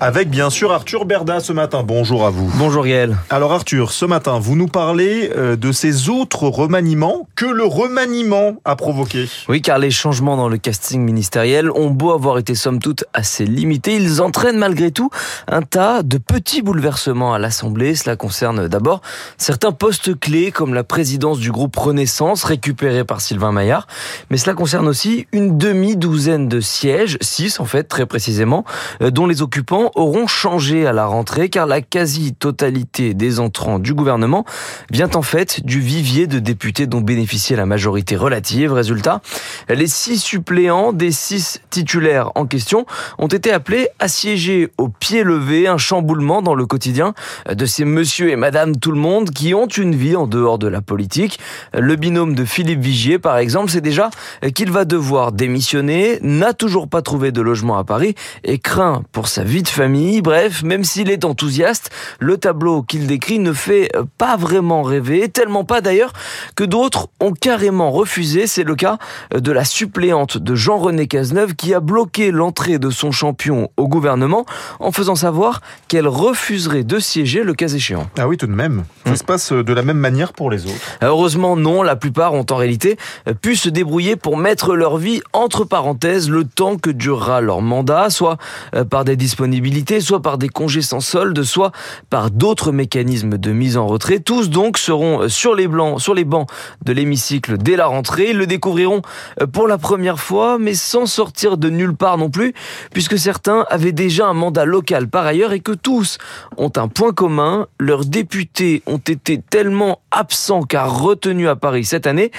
Avec bien sûr Arthur Berda ce matin. Bonjour à vous. Bonjour Gaël. Alors Arthur, ce matin, vous nous parlez euh, de ces autres remaniements que le remaniement a provoqué. Oui, car les changements dans le casting ministériel ont beau avoir été somme toute assez limités, ils entraînent malgré tout un tas de petits bouleversements à l'Assemblée. Cela concerne d'abord certains postes clés comme la présidence du groupe Renaissance récupérée par Sylvain Maillard, mais cela concerne aussi une demi-douzaine de sièges, six en fait très précisément, euh, dont les occupants auront changé à la rentrée car la quasi-totalité des entrants du gouvernement vient en fait du vivier de députés dont bénéficiait la majorité relative. Résultat, les six suppléants des six titulaires en question ont été appelés à siéger au pied levé, un chamboulement dans le quotidien de ces monsieur et madame tout le monde qui ont une vie en dehors de la politique. Le binôme de Philippe Vigier, par exemple, c'est déjà qu'il va devoir démissionner, n'a toujours pas trouvé de logement à Paris et craint pour sa vie de famille. Bref, même s'il est enthousiaste, le tableau qu'il décrit ne fait pas vraiment rêver, tellement pas d'ailleurs que d'autres ont carrément refusé. C'est le cas de la suppléante de Jean-René Cazeneuve qui a bloqué l'entrée de son champion au gouvernement en faisant savoir qu'elle refuserait de siéger le cas échéant. Ah oui, tout de même. Ça Hmm. se passe de la même manière pour les autres. Heureusement non, la plupart ont en réalité pu se débrouiller pour mettre leur vie entre parenthèses le temps que durera leur mandat, soit euh, par des disponibilités, soit par des congés sans solde, soit par d'autres mécanismes de mise en retrait. Tous donc seront sur les blancs, sur les bancs de l'hémicycle dès la rentrée. Ils le découvriront euh, pour la première fois, mais sans sortir de nulle part non plus, puisque certains avaient déjà un mandat local par ailleurs et que tous ont un point commun, leurs députés ont été tellement absents car retenus à Paris cette année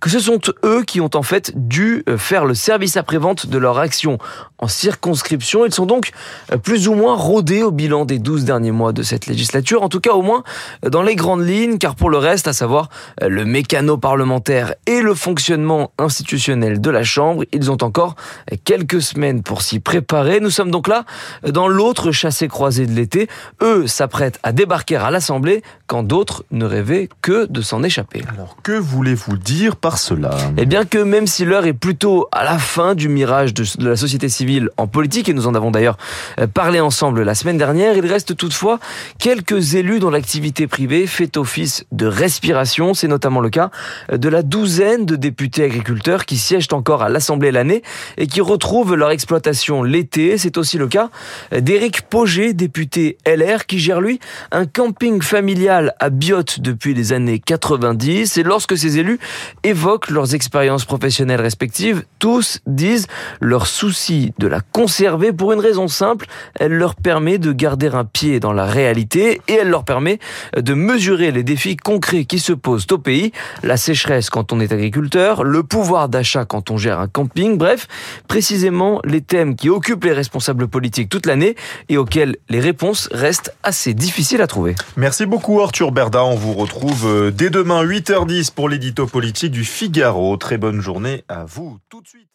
que ce sont eux qui ont en fait dû euh, faire le service après-vente de leur action en circonscription. Ils sont donc euh, plus ou moins rodés au bilan des 12 derniers mois de cette législature, en tout cas au moins euh, dans les grandes lignes, car pour le reste, à savoir euh, le mécano parlementaire et le fonctionnement institutionnel de la Chambre, ils ont encore quelques semaines pour s'y préparer. Nous sommes donc là dans l'autre chassé-croisé de l'été. Eux s'apprêtent à débarquer à l'Assemblée quand d'autres ne rêvaient que de s'en échapper. Alors, que voulez-vous dire par cela? Eh bien que même si l'heure est plutôt à la fin du mirage de la société civile en politique, et nous en avons d'ailleurs euh, parlé ensemble la semaine dernière, il reste toutefois quelques élus dont l'activité privée fait office de respiration. C'est notamment le cas euh, de la douzaine de députés agriculteurs qui siègent encore à l'Assemblée l'année et qui retrouvent leur exploitation l'été. C'est aussi le cas euh, d'Éric Poget, député LR, qui gère lui un camping familial à Biote depuis les années 90. Et lorsque ces élus évoquent leurs expériences professionnelles respectives, tous disent leur souci de la conserver pour une raison simple, elle leur permet de garder un pied dans la réalité et elle leur permet de mesurer les défis concrets qui se posent au pays, la sécheresse quand on est agriculteur, le pouvoir d'achat quand on gère un camping, bref, précisément les thèmes qui occupent les responsables politiques toute l'année et auxquels les réponses restent assez difficiles à trouver. Merci beaucoup Arthur Berda. On vous retrouve euh, dès demain 8h10 pour l'édito politique du Figaro. Très bonne journée à vous tout de suite.